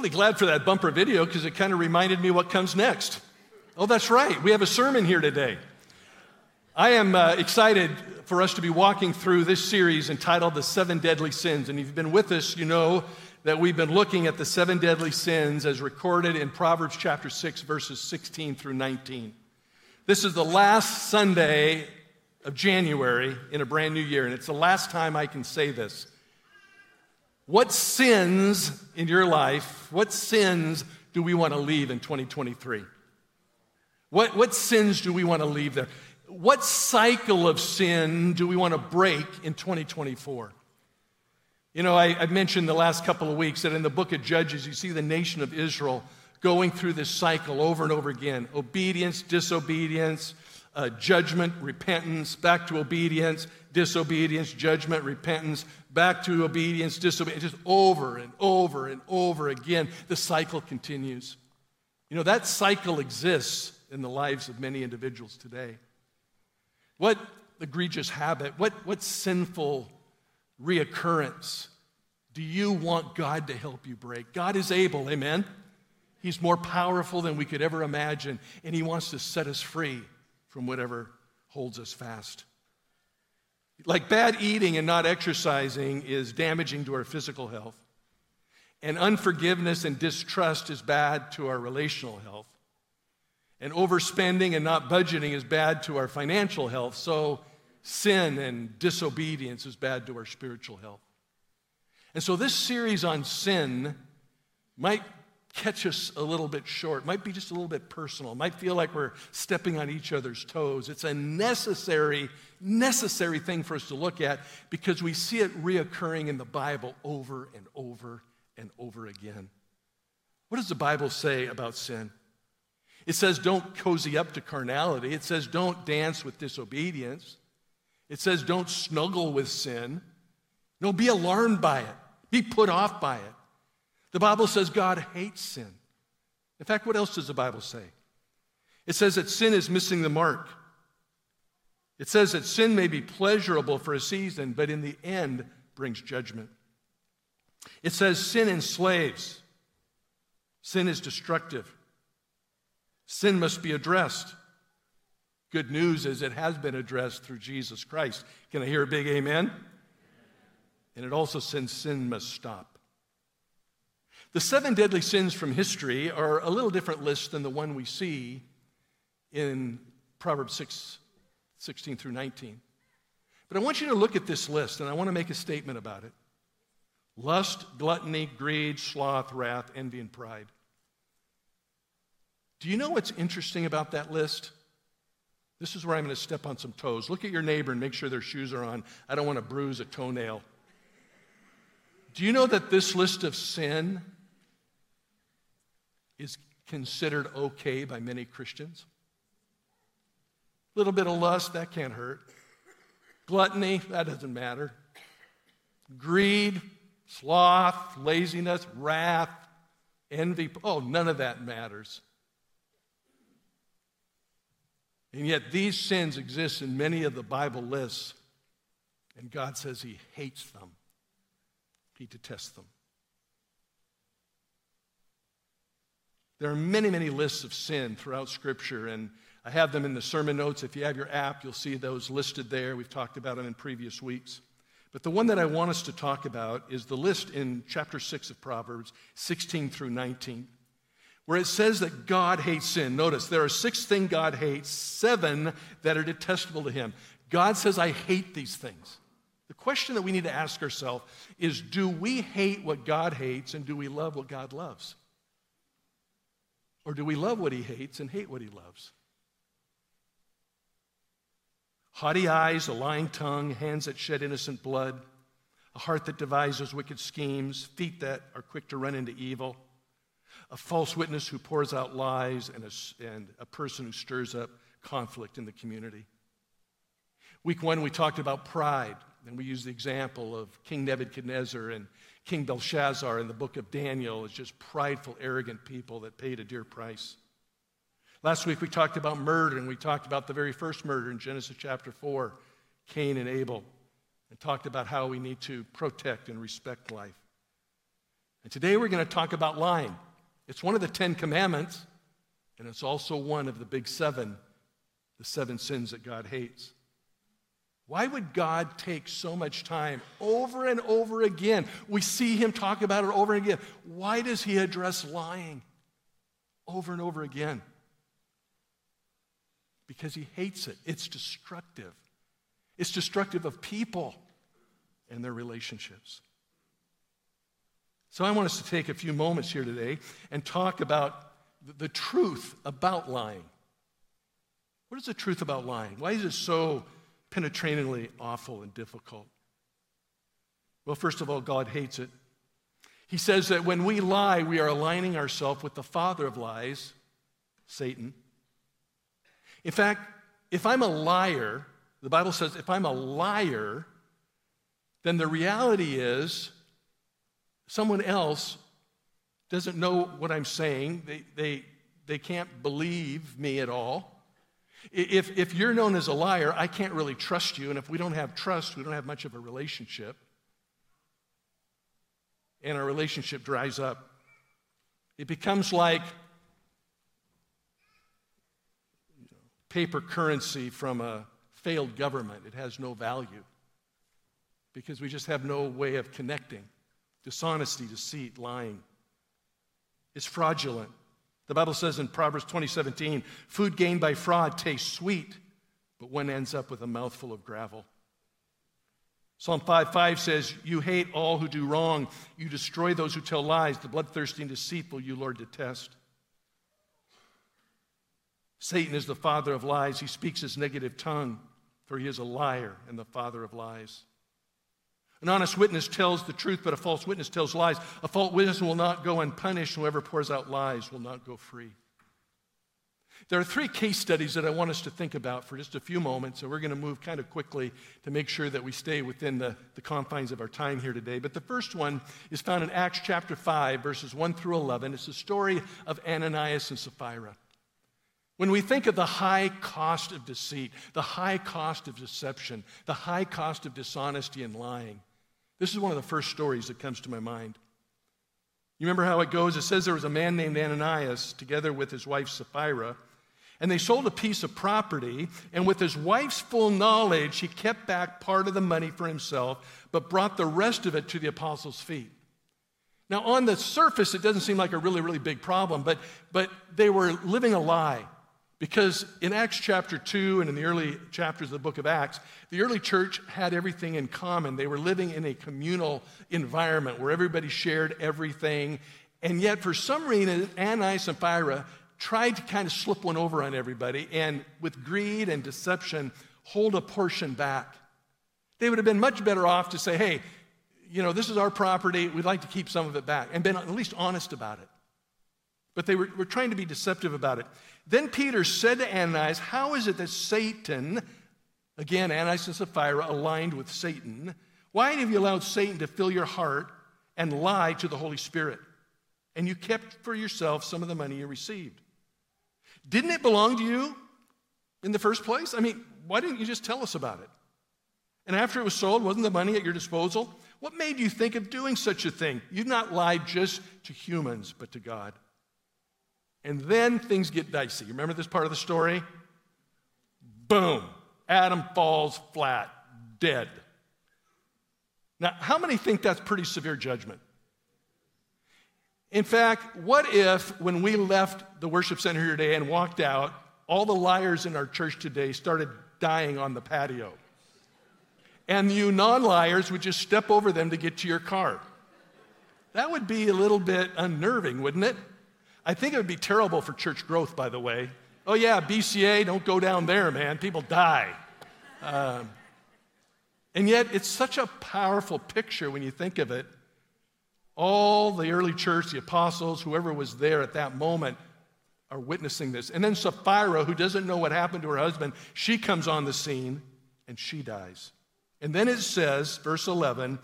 Really glad for that bumper video because it kind of reminded me what comes next. Oh, that's right. We have a sermon here today. I am uh, excited for us to be walking through this series entitled The Seven Deadly Sins. And if you've been with us, you know that we've been looking at the seven deadly sins as recorded in Proverbs chapter 6, verses 16 through 19. This is the last Sunday of January in a brand new year, and it's the last time I can say this. What sins in your life, what sins do we want to leave in 2023? What, what sins do we want to leave there? What cycle of sin do we want to break in 2024? You know, I, have mentioned the last couple of weeks that in the book of Judges, you see the nation of Israel going through this cycle over and over again obedience, disobedience, uh, judgment, repentance, back to obedience, disobedience, judgment, repentance, back to obedience, disobedience, just over and over and over again. The cycle continues. You know, that cycle exists in the lives of many individuals today. What egregious habit, what, what sinful reoccurrence do you want God to help you break? God is able, amen? He's more powerful than we could ever imagine, and He wants to set us free from whatever holds us fast. Like bad eating and not exercising is damaging to our physical health, and unforgiveness and distrust is bad to our relational health, and overspending and not budgeting is bad to our financial health. So, sin and disobedience is bad to our spiritual health. And so, this series on sin might catch us a little bit short, might be just a little bit personal, might feel like we're stepping on each other's toes. It's a necessary, necessary thing for us to look at because we see it reoccurring in the Bible over and over and over again. What does the Bible say about sin? It says don't cozy up to carnality. It says don't dance with disobedience. It says don't snuggle with sin. No, be alarmed by it. Be put off by it. The Bible says God hates sin. In fact, what else does the Bible say? It says that sin is missing the mark. It says that sin may be pleasurable for a season, but in the end brings judgment. It says sin enslaves, sin is destructive, sin must be addressed. Good news is it has been addressed through Jesus Christ. Can I hear a big amen? And it also says sin must stop. The seven deadly sins from history are a little different list than the one we see in Proverbs 6, 16 through 19. But I want you to look at this list and I want to make a statement about it lust, gluttony, greed, sloth, wrath, envy, and pride. Do you know what's interesting about that list? This is where I'm going to step on some toes. Look at your neighbor and make sure their shoes are on. I don't want to bruise a toenail. Do you know that this list of sin is considered okay by many Christians. A little bit of lust, that can't hurt. Gluttony, that doesn't matter. Greed, sloth, laziness, wrath, envy, oh, none of that matters. And yet, these sins exist in many of the Bible lists, and God says He hates them, He detests them. There are many, many lists of sin throughout Scripture, and I have them in the sermon notes. If you have your app, you'll see those listed there. We've talked about them in previous weeks. But the one that I want us to talk about is the list in chapter 6 of Proverbs, 16 through 19, where it says that God hates sin. Notice there are six things God hates, seven that are detestable to him. God says, I hate these things. The question that we need to ask ourselves is do we hate what God hates and do we love what God loves? Or do we love what he hates and hate what he loves? Haughty eyes, a lying tongue, hands that shed innocent blood, a heart that devises wicked schemes, feet that are quick to run into evil, a false witness who pours out lies, and a, and a person who stirs up conflict in the community. Week one, we talked about pride, and we used the example of King Nebuchadnezzar and King Belshazzar in the book of Daniel is just prideful, arrogant people that paid a dear price. Last week we talked about murder, and we talked about the very first murder in Genesis chapter 4, Cain and Abel, and talked about how we need to protect and respect life. And today we're going to talk about lying. It's one of the Ten Commandments, and it's also one of the big seven, the seven sins that God hates. Why would God take so much time over and over again? We see him talk about it over and again. Why does he address lying over and over again? Because he hates it. It's destructive. It's destructive of people and their relationships. So I want us to take a few moments here today and talk about the truth about lying. What is the truth about lying? Why is it so penetratingly awful and difficult? Well, first of all, God hates it. He says that when we lie, we are aligning ourselves with the father of lies, Satan. In fact, if I'm a liar, the Bible says if I'm a liar, then the reality is someone else doesn't know what I'm saying. They, they, they can't believe me at all. If, if you're known as a liar, I can't really trust you. And if we don't have trust, we don't have much of a relationship. And our relationship dries up. It becomes like paper currency from a failed government. It has no value because we just have no way of connecting. Dishonesty, deceit, lying. It's fraudulent. The Bible says in Proverbs 20:17, food gained by fraud tastes sweet, but one ends up with a mouthful of gravel. Psalm 5 5 says, You hate all who do wrong. You destroy those who tell lies. The bloodthirsty and deceitful you, Lord, detest. Satan is the father of lies. He speaks his negative tongue, for he is a liar and the father of lies. An honest witness tells the truth, but a false witness tells lies. A false witness will not go unpunished. Whoever pours out lies will not go free. There are three case studies that I want us to think about for just a few moments, and we're going to move kind of quickly to make sure that we stay within the, the confines of our time here today. But the first one is found in Acts chapter 5, verses 1 through 11. It's the story of Ananias and Sapphira. When we think of the high cost of deceit, the high cost of deception, the high cost of dishonesty and lying, this is one of the first stories that comes to my mind. You remember how it goes? It says there was a man named Ananias together with his wife Sapphira, and they sold a piece of property, and with his wife's full knowledge, he kept back part of the money for himself, but brought the rest of it to the apostles' feet. Now, on the surface, it doesn't seem like a really, really big problem, but, but they were living a lie. Because in Acts chapter 2 and in the early chapters of the book of Acts, the early church had everything in common. They were living in a communal environment where everybody shared everything. And yet, for some reason, Ananias and Sapphira tried to kind of slip one over on everybody and, with greed and deception, hold a portion back. They would have been much better off to say, hey, you know, this is our property. We'd like to keep some of it back and been at least honest about it. But they were, were trying to be deceptive about it. Then Peter said to Ananias, How is it that Satan, again, Ananias and Sapphira aligned with Satan, why have you allowed Satan to fill your heart and lie to the Holy Spirit? And you kept for yourself some of the money you received. Didn't it belong to you in the first place? I mean, why didn't you just tell us about it? And after it was sold, wasn't the money at your disposal? What made you think of doing such a thing? You've not lied just to humans, but to God. And then things get dicey. You remember this part of the story? Boom. Adam falls flat, dead. Now, how many think that's pretty severe judgment? In fact, what if when we left the worship center here today and walked out, all the liars in our church today started dying on the patio? And you non liars would just step over them to get to your car. That would be a little bit unnerving, wouldn't it? I think it would be terrible for church growth, by the way. Oh, yeah, BCA, don't go down there, man. People die. Um, and yet, it's such a powerful picture when you think of it. All the early church, the apostles, whoever was there at that moment, are witnessing this. And then Sapphira, who doesn't know what happened to her husband, she comes on the scene and she dies. And then it says, verse 11,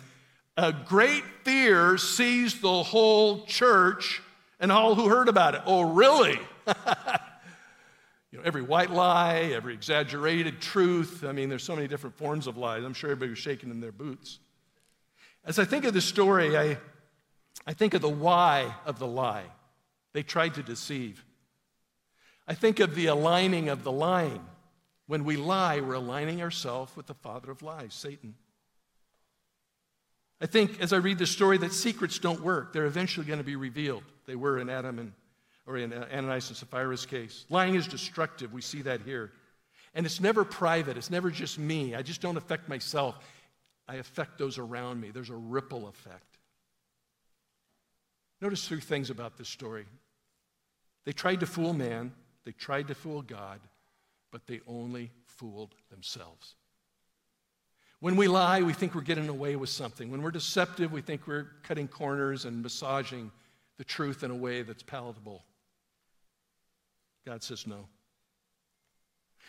a great fear seized the whole church and all who heard about it. Oh, really? you know, every white lie, every exaggerated truth. I mean, there's so many different forms of lies. I'm sure everybody was shaking in their boots. As I think of this story, I, I think of the why of the lie. They tried to deceive. I think of the aligning of the lying. When we lie, we're aligning ourselves with the father of lies, Satan. I think as I read the story that secrets don't work. They're eventually going to be revealed. They were in Adam and or in uh, Ananias and Sapphira's case. Lying is destructive. We see that here. And it's never private. It's never just me. I just don't affect myself. I affect those around me. There's a ripple effect. Notice three things about this story. They tried to fool man, they tried to fool God, but they only fooled themselves. When we lie, we think we're getting away with something. When we're deceptive, we think we're cutting corners and massaging the truth in a way that's palatable. God says no.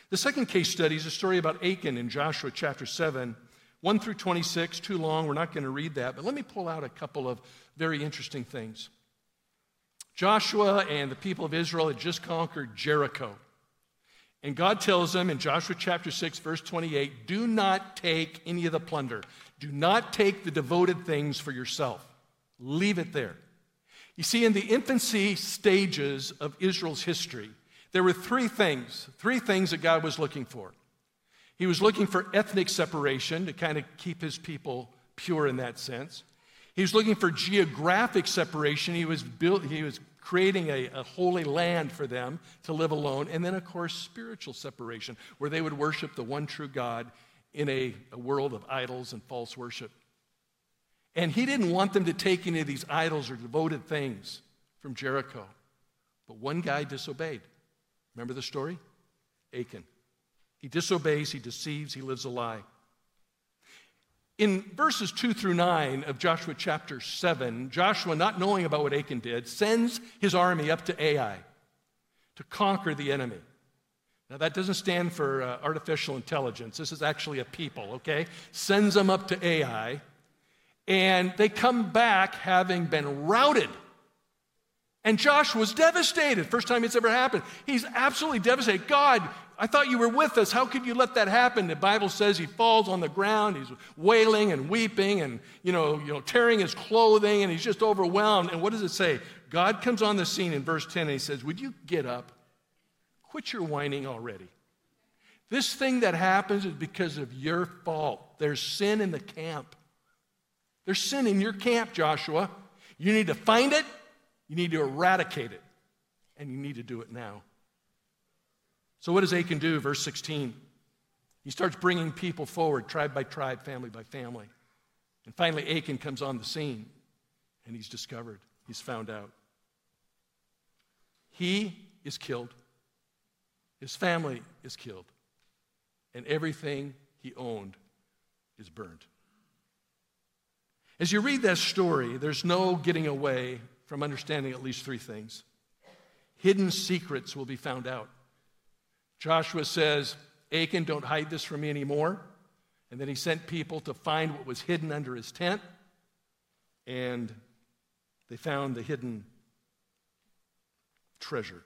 The second case study is a story about Achan in Joshua chapter 7, 1 through 26. Too long, we're not going to read that, but let me pull out a couple of very interesting things. Joshua and the people of Israel had just conquered Jericho. And God tells them in Joshua chapter 6, verse 28 do not take any of the plunder. Do not take the devoted things for yourself. Leave it there. You see, in the infancy stages of Israel's history, there were three things, three things that God was looking for. He was looking for ethnic separation to kind of keep his people pure in that sense. He was looking for geographic separation. He was, built, he was creating a, a holy land for them to live alone. And then, of course, spiritual separation, where they would worship the one true God in a, a world of idols and false worship. And he didn't want them to take any of these idols or devoted things from Jericho. But one guy disobeyed. Remember the story? Achan. He disobeys, he deceives, he lives a lie. In verses 2 through 9 of Joshua chapter 7, Joshua, not knowing about what Achan did, sends his army up to Ai to conquer the enemy. Now, that doesn't stand for uh, artificial intelligence. This is actually a people, okay? Sends them up to Ai, and they come back having been routed. And Joshua's devastated. First time it's ever happened. He's absolutely devastated. God, I thought you were with us. How could you let that happen? The Bible says he falls on the ground. He's wailing and weeping and, you know, you know, tearing his clothing and he's just overwhelmed. And what does it say? God comes on the scene in verse 10 and he says, Would you get up? Quit your whining already. This thing that happens is because of your fault. There's sin in the camp. There's sin in your camp, Joshua. You need to find it, you need to eradicate it, and you need to do it now. So, what does Achan do? Verse 16. He starts bringing people forward, tribe by tribe, family by family. And finally, Achan comes on the scene and he's discovered, he's found out. He is killed, his family is killed, and everything he owned is burned. As you read that story, there's no getting away from understanding at least three things. Hidden secrets will be found out. Joshua says, Achan, don't hide this from me anymore. And then he sent people to find what was hidden under his tent, and they found the hidden treasure.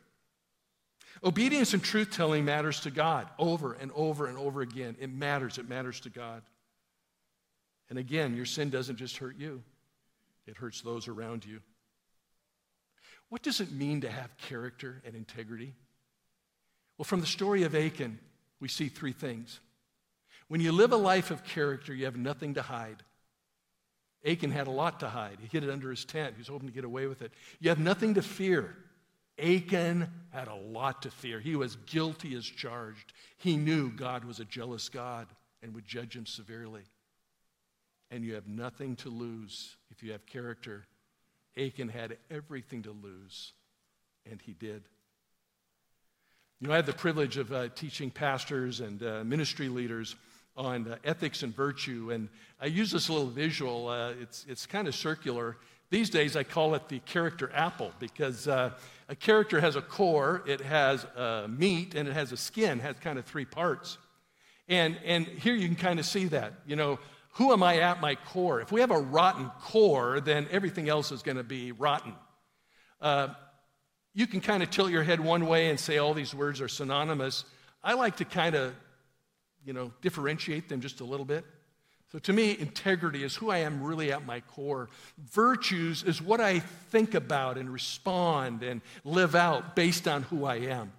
Obedience and truth telling matters to God over and over and over again. It matters. It matters to God. And again, your sin doesn't just hurt you, it hurts those around you. What does it mean to have character and integrity? Well, from the story of Achan, we see three things. When you live a life of character, you have nothing to hide. Achan had a lot to hide. He hid it under his tent. He was hoping to get away with it. You have nothing to fear. Achan had a lot to fear. He was guilty as charged. He knew God was a jealous God and would judge him severely. And you have nothing to lose if you have character. Achan had everything to lose, and he did. You know, I have the privilege of uh, teaching pastors and uh, ministry leaders on uh, ethics and virtue, and I use this little visual. Uh, it's, it's kind of circular. These days, I call it the character apple because uh, a character has a core, it has uh, meat, and it has a skin, it has kind of three parts. And, and here you can kind of see that. You know, who am I at my core? If we have a rotten core, then everything else is going to be rotten. Uh, you can kind of tilt your head one way and say all these words are synonymous. I like to kind of, you know, differentiate them just a little bit. So to me, integrity is who I am really at my core. Virtues is what I think about and respond and live out based on who I am.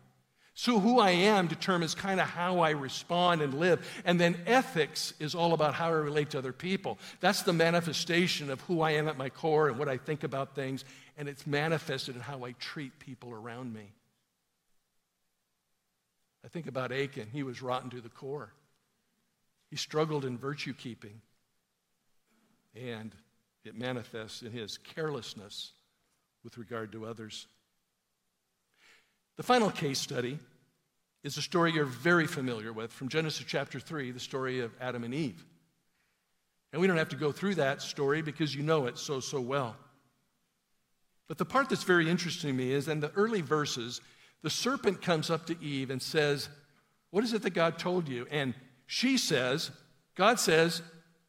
So who I am determines kind of how I respond and live. And then ethics is all about how I relate to other people. That's the manifestation of who I am at my core and what I think about things. And it's manifested in how I treat people around me. I think about Achan. He was rotten to the core. He struggled in virtue keeping, and it manifests in his carelessness with regard to others. The final case study is a story you're very familiar with from Genesis chapter 3, the story of Adam and Eve. And we don't have to go through that story because you know it so, so well. But the part that's very interesting to me is in the early verses, the serpent comes up to Eve and says, What is it that God told you? And she says, God says,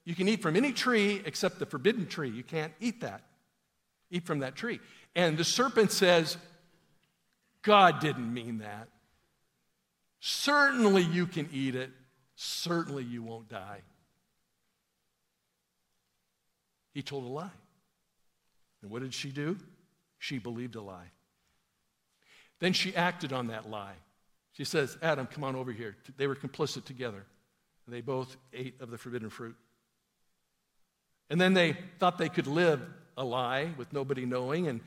you can eat from any tree except the forbidden tree. You can't eat that. Eat from that tree. And the serpent says, God didn't mean that. Certainly you can eat it. Certainly you won't die. He told a lie. And what did she do? She believed a lie. Then she acted on that lie. She says, Adam, come on over here. They were complicit together. They both ate of the forbidden fruit. And then they thought they could live a lie with nobody knowing, and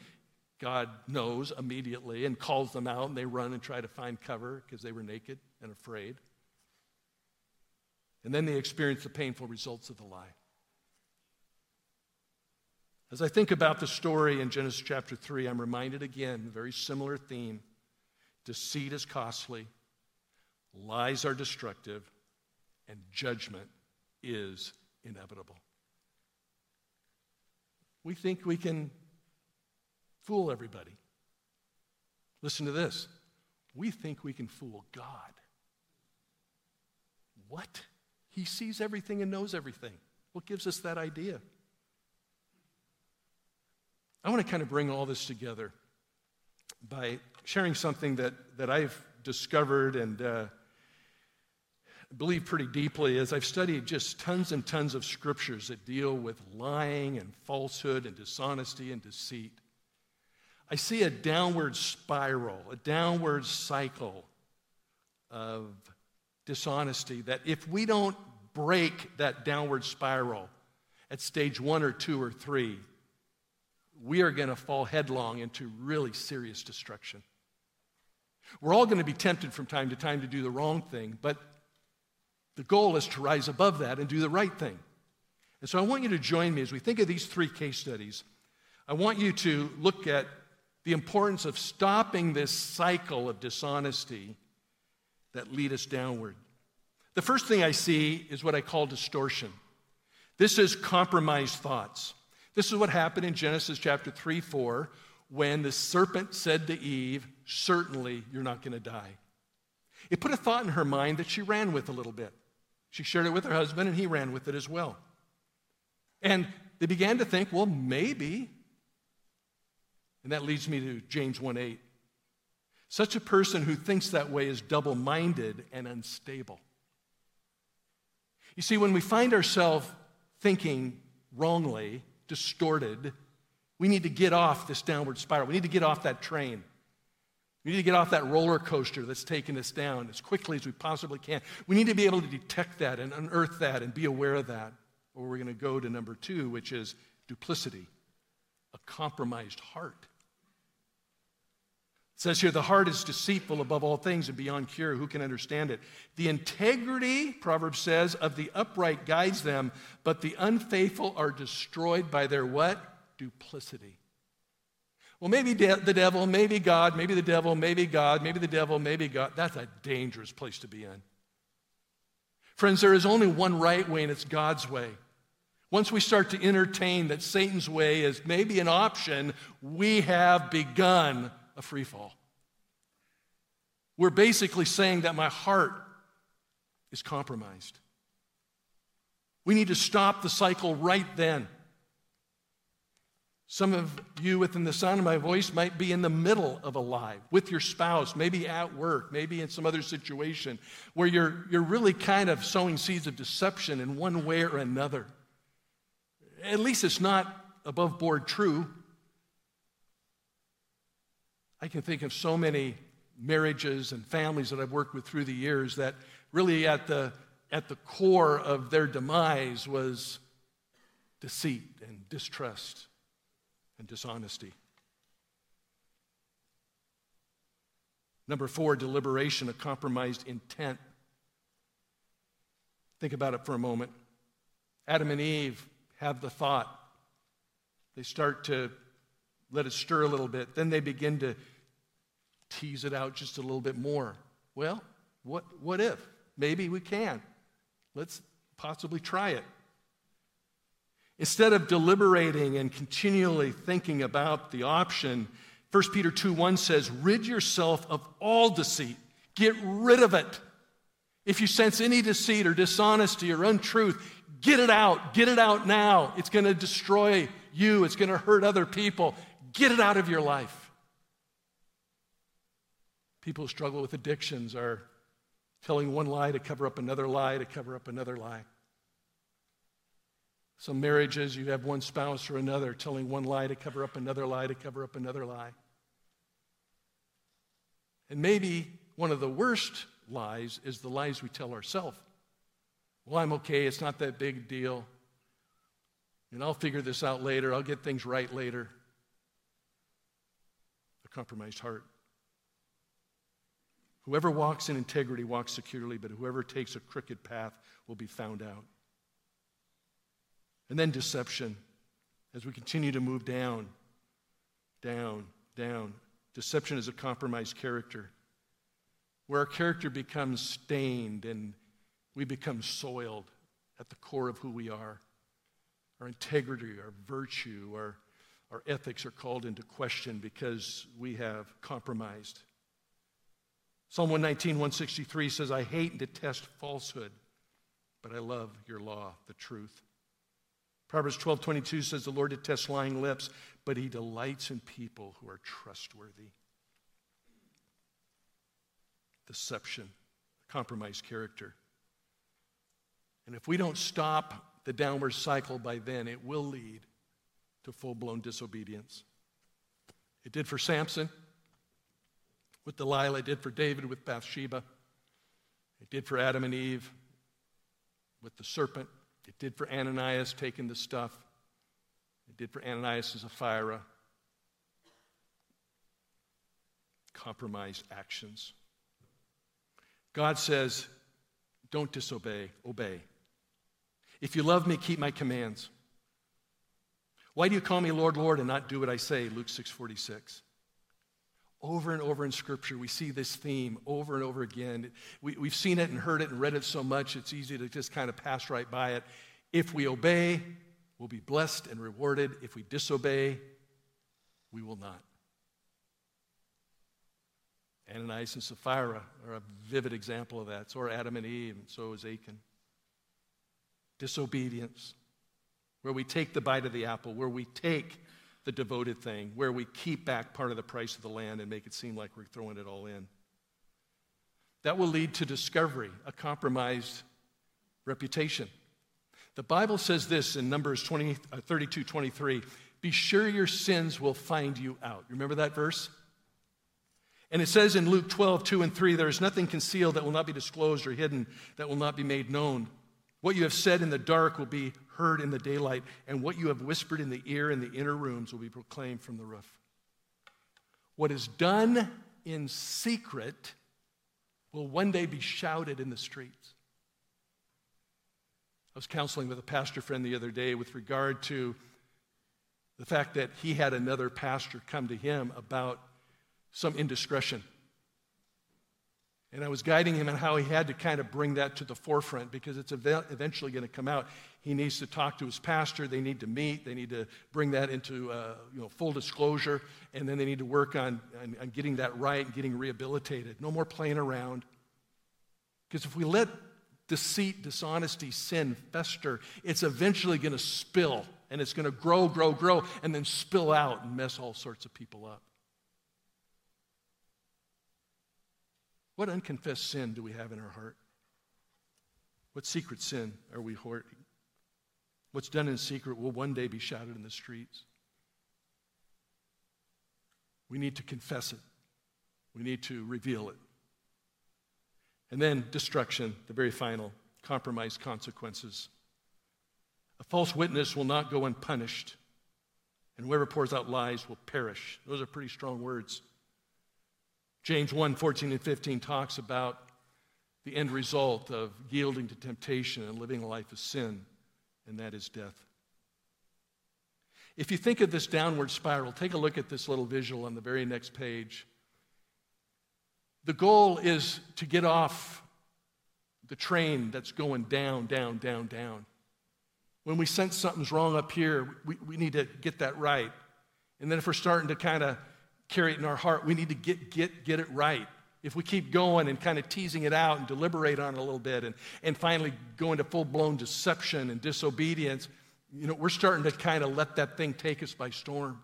God knows immediately and calls them out, and they run and try to find cover because they were naked and afraid. And then they experience the painful results of the lie. As I think about the story in Genesis chapter 3, I'm reminded again, very similar theme. Deceit is costly, lies are destructive, and judgment is inevitable. We think we can fool everybody. Listen to this. We think we can fool God. What? He sees everything and knows everything. What gives us that idea? I want to kind of bring all this together by sharing something that, that I've discovered and uh, believe pretty deeply as I've studied just tons and tons of scriptures that deal with lying and falsehood and dishonesty and deceit. I see a downward spiral, a downward cycle of dishonesty that if we don't break that downward spiral at stage one or two or three, we are going to fall headlong into really serious destruction. We're all going to be tempted from time to time to do the wrong thing, but the goal is to rise above that and do the right thing. And so I want you to join me as we think of these three case studies. I want you to look at the importance of stopping this cycle of dishonesty that lead us downward. The first thing I see is what I call distortion. This is compromised thoughts. This is what happened in Genesis chapter 3 4 when the serpent said to Eve, Certainly you're not going to die. It put a thought in her mind that she ran with a little bit. She shared it with her husband, and he ran with it as well. And they began to think, well, maybe. And that leads me to James 1 8. Such a person who thinks that way is double minded and unstable. You see, when we find ourselves thinking wrongly, distorted, we need to get off this downward spiral. We need to get off that train. We need to get off that roller coaster that's taking us down as quickly as we possibly can. We need to be able to detect that and unearth that and be aware of that. Or we're going to go to number two, which is duplicity, a compromised heart. It says here, the heart is deceitful above all things and beyond cure. Who can understand it? The integrity, Proverbs says, of the upright guides them, but the unfaithful are destroyed by their what? Duplicity. Well, maybe de- the devil, maybe God, maybe the devil, maybe God, maybe the devil, maybe God. That's a dangerous place to be in. Friends, there is only one right way, and it's God's way. Once we start to entertain that Satan's way is maybe an option, we have begun a free fall. We're basically saying that my heart is compromised. We need to stop the cycle right then. Some of you within the sound of my voice might be in the middle of a lie with your spouse, maybe at work, maybe in some other situation where you're, you're really kind of sowing seeds of deception in one way or another. At least it's not above board true. I can think of so many marriages and families that I've worked with through the years that really at the, at the core of their demise was deceit and distrust and dishonesty. Number four, deliberation, a compromised intent. Think about it for a moment. Adam and Eve have the thought. They start to let it stir a little bit. Then they begin to tease it out just a little bit more. Well, what, what if? Maybe we can. Let's possibly try it. Instead of deliberating and continually thinking about the option, 1 Peter 2 1 says, Rid yourself of all deceit. Get rid of it. If you sense any deceit or dishonesty or untruth, get it out. Get it out now. It's going to destroy you, it's going to hurt other people. Get it out of your life. People who struggle with addictions are telling one lie to cover up another lie to cover up another lie. Some marriages, you have one spouse or another telling one lie to cover up another lie to cover up another lie. And maybe one of the worst lies is the lies we tell ourselves. Well, I'm okay, it's not that big deal. And I'll figure this out later, I'll get things right later. Compromised heart. Whoever walks in integrity walks securely, but whoever takes a crooked path will be found out. And then deception. As we continue to move down, down, down. Deception is a compromised character where our character becomes stained and we become soiled at the core of who we are. Our integrity, our virtue, our, our ethics are called into question because we have compromised. Psalm 119, 163 says, I hate and detest falsehood, but I love your law, the truth. Proverbs 12 22 says, The Lord detests lying lips, but he delights in people who are trustworthy. Deception, compromised character. And if we don't stop the downward cycle by then, it will lead to full blown disobedience. It did for Samson with Delilah, it did for David with Bathsheba, it did for Adam and Eve with the serpent. It did for Ananias taking the stuff. It did for Ananias and Sapphira. Compromised actions. God says, don't disobey, obey. If you love me, keep my commands. Why do you call me Lord, Lord, and not do what I say? Luke 6 46. Over and over in Scripture, we see this theme over and over again. We, we've seen it and heard it and read it so much, it's easy to just kind of pass right by it. If we obey, we'll be blessed and rewarded. If we disobey, we will not. Ananias and Sapphira are a vivid example of that. So are Adam and Eve, and so is Achan. Disobedience, where we take the bite of the apple, where we take the devoted thing, where we keep back part of the price of the land and make it seem like we're throwing it all in. That will lead to discovery, a compromised reputation. The Bible says this in Numbers 20, uh, 32 23 Be sure your sins will find you out. Remember that verse? And it says in Luke 12, 2 and 3, there is nothing concealed that will not be disclosed or hidden that will not be made known. What you have said in the dark will be heard in the daylight, and what you have whispered in the ear in the inner rooms will be proclaimed from the roof. What is done in secret will one day be shouted in the streets. I was counseling with a pastor friend the other day with regard to the fact that he had another pastor come to him about some indiscretion. And I was guiding him on how he had to kind of bring that to the forefront because it's eventually going to come out. He needs to talk to his pastor. They need to meet. They need to bring that into uh, you know, full disclosure. And then they need to work on, on, on getting that right and getting rehabilitated. No more playing around. Because if we let deceit, dishonesty, sin fester, it's eventually going to spill and it's going to grow, grow, grow, and then spill out and mess all sorts of people up. What unconfessed sin do we have in our heart? What secret sin are we hoarding? What's done in secret will one day be shouted in the streets. We need to confess it, we need to reveal it. And then destruction, the very final, compromise consequences. A false witness will not go unpunished, and whoever pours out lies will perish. Those are pretty strong words. James 1 14 and 15 talks about the end result of yielding to temptation and living a life of sin, and that is death. If you think of this downward spiral, take a look at this little visual on the very next page. The goal is to get off the train that's going down, down, down, down. When we sense something's wrong up here, we, we need to get that right. And then if we're starting to kind of carry it in our heart, we need to get, get, get it right. If we keep going and kind of teasing it out and deliberate on it a little bit and, and finally go into full blown deception and disobedience, you know, we're starting to kind of let that thing take us by storm.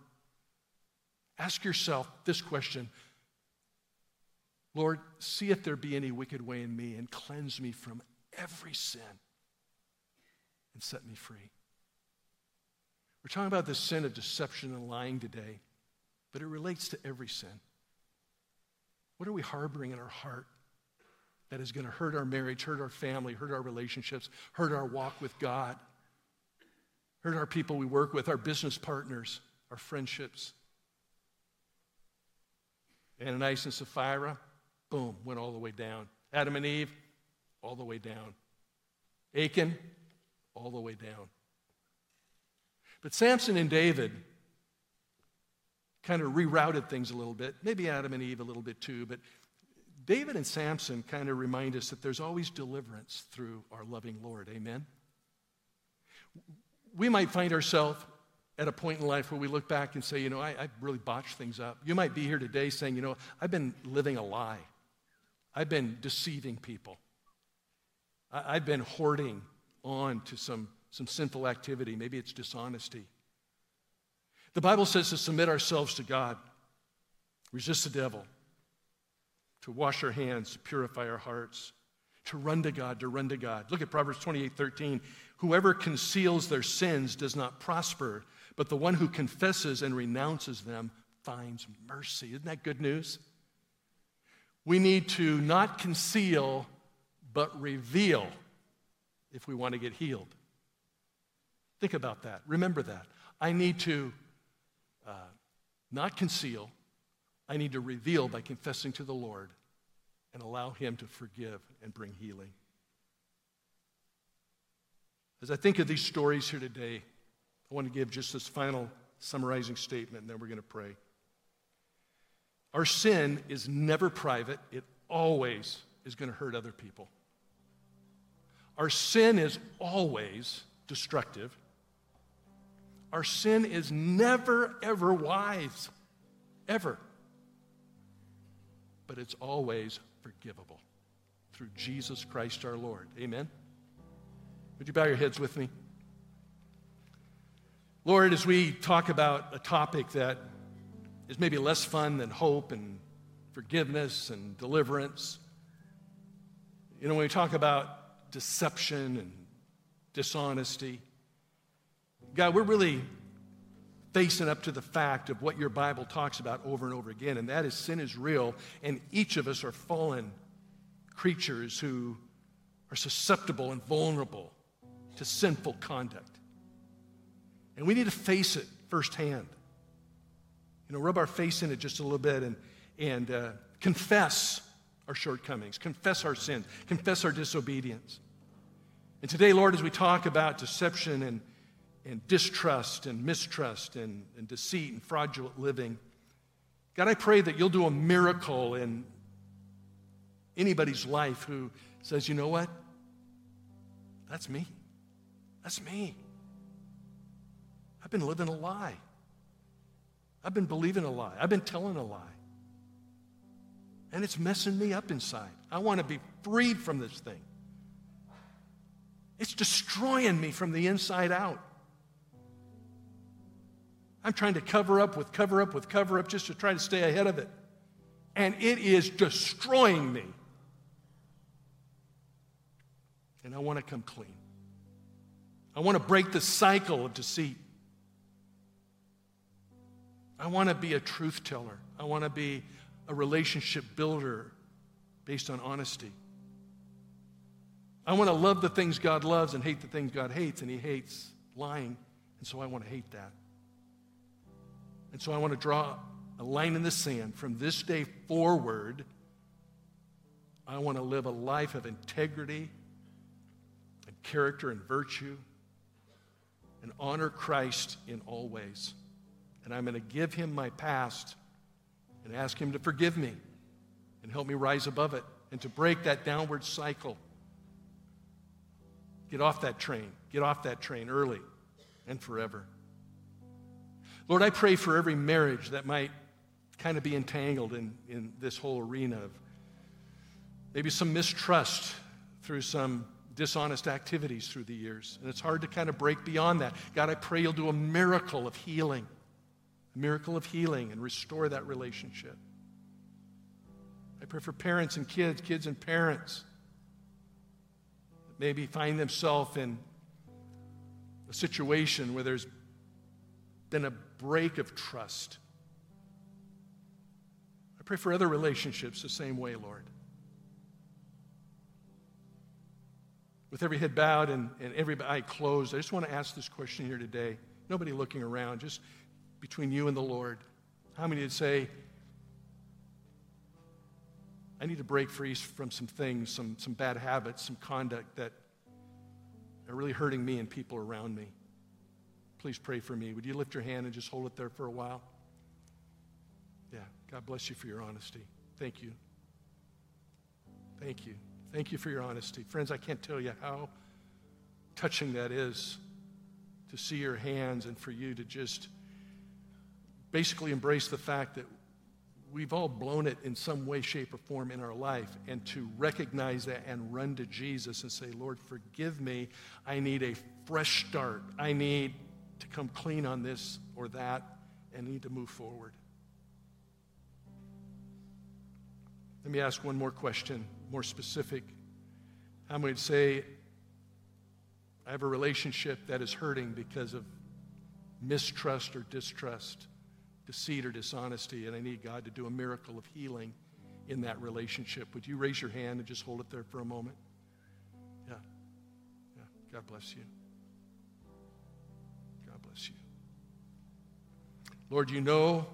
Ask yourself this question Lord, see if there be any wicked way in me and cleanse me from every sin and set me free. We're talking about the sin of deception and lying today, but it relates to every sin. What are we harboring in our heart that is going to hurt our marriage, hurt our family, hurt our relationships, hurt our walk with God, hurt our people we work with, our business partners, our friendships? Ananias and Sapphira, boom, went all the way down. Adam and Eve, all the way down. Achan, all the way down. But Samson and David kind of rerouted things a little bit, maybe Adam and Eve a little bit too, but David and Samson kind of remind us that there's always deliverance through our loving Lord. Amen? We might find ourselves at a point in life where we look back and say, you know, I, I really botched things up. You might be here today saying, you know, I've been living a lie. I've been deceiving people. I, I've been hoarding on to some, some sinful activity. Maybe it's dishonesty. The Bible says to submit ourselves to God, resist the devil, to wash our hands, to purify our hearts, to run to God, to run to God. Look at Proverbs 28 13. Whoever conceals their sins does not prosper, but the one who confesses and renounces them finds mercy. Isn't that good news? We need to not conceal, but reveal if we want to get healed. Think about that. Remember that. I need to not conceal, I need to reveal by confessing to the Lord and allow Him to forgive and bring healing. As I think of these stories here today, I want to give just this final summarizing statement, and then we're going to pray. Our sin is never private, it always is going to hurt other people. Our sin is always destructive. Our sin is never, ever wise. Ever. But it's always forgivable through Jesus Christ our Lord. Amen? Would you bow your heads with me? Lord, as we talk about a topic that is maybe less fun than hope and forgiveness and deliverance, you know, when we talk about deception and dishonesty. God, we're really facing up to the fact of what your Bible talks about over and over again, and that is sin is real, and each of us are fallen creatures who are susceptible and vulnerable to sinful conduct. And we need to face it firsthand. You know, rub our face in it just a little bit and, and uh, confess our shortcomings, confess our sins, confess our disobedience. And today, Lord, as we talk about deception and, and distrust and mistrust and, and deceit and fraudulent living, God, I pray that you'll do a miracle in anybody's life who says, you know what? That's me. That's me. I've been living a lie. I've been believing a lie. I've been telling a lie. And it's messing me up inside. I want to be freed from this thing. It's destroying me from the inside out. I'm trying to cover up with cover up with cover up just to try to stay ahead of it. And it is destroying me. And I want to come clean. I want to break the cycle of deceit. I want to be a truth teller. I want to be a relationship builder based on honesty. I want to love the things God loves and hate the things God hates, and He hates lying, and so I want to hate that. And so I want to draw a line in the sand from this day forward. I want to live a life of integrity and character and virtue and honor Christ in all ways. And I'm going to give him my past and ask him to forgive me and help me rise above it and to break that downward cycle. Get off that train. Get off that train early and forever. Lord, I pray for every marriage that might kind of be entangled in, in this whole arena of maybe some mistrust through some dishonest activities through the years. And it's hard to kind of break beyond that. God, I pray you'll do a miracle of healing, a miracle of healing, and restore that relationship. I pray for parents and kids, kids and parents that maybe find themselves in a situation where there's been a break of trust. I pray for other relationships the same way, Lord. With every head bowed and, and every eye closed, I just want to ask this question here today. Nobody looking around, just between you and the Lord. How many would say, I need to break free from some things, some, some bad habits, some conduct that are really hurting me and people around me? Please pray for me. Would you lift your hand and just hold it there for a while? Yeah, God bless you for your honesty. Thank you. Thank you. Thank you for your honesty. Friends, I can't tell you how touching that is to see your hands and for you to just basically embrace the fact that we've all blown it in some way, shape, or form in our life, and to recognize that and run to Jesus and say, Lord, forgive me. I need a fresh start. I need come clean on this or that and need to move forward. Let me ask one more question more specific, I would say I have a relationship that is hurting because of mistrust or distrust, deceit or dishonesty, and I need God to do a miracle of healing in that relationship. Would you raise your hand and just hold it there for a moment? Yeah. Yeah. God bless you. Bless you. Lord, you know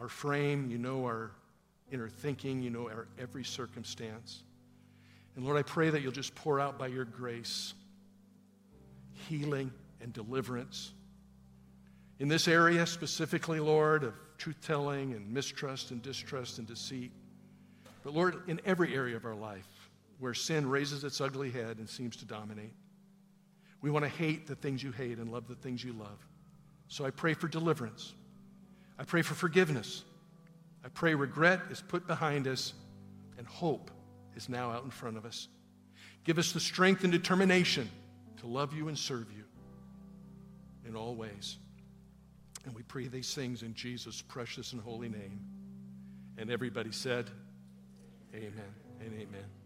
our frame, you know our inner thinking, you know our every circumstance. And Lord, I pray that you'll just pour out by your grace healing and deliverance. In this area specifically, Lord, of truth telling and mistrust and distrust and deceit. But Lord, in every area of our life where sin raises its ugly head and seems to dominate, we want to hate the things you hate and love the things you love. So I pray for deliverance. I pray for forgiveness. I pray regret is put behind us and hope is now out in front of us. Give us the strength and determination to love you and serve you in all ways. And we pray these things in Jesus' precious and holy name. And everybody said, Amen and amen.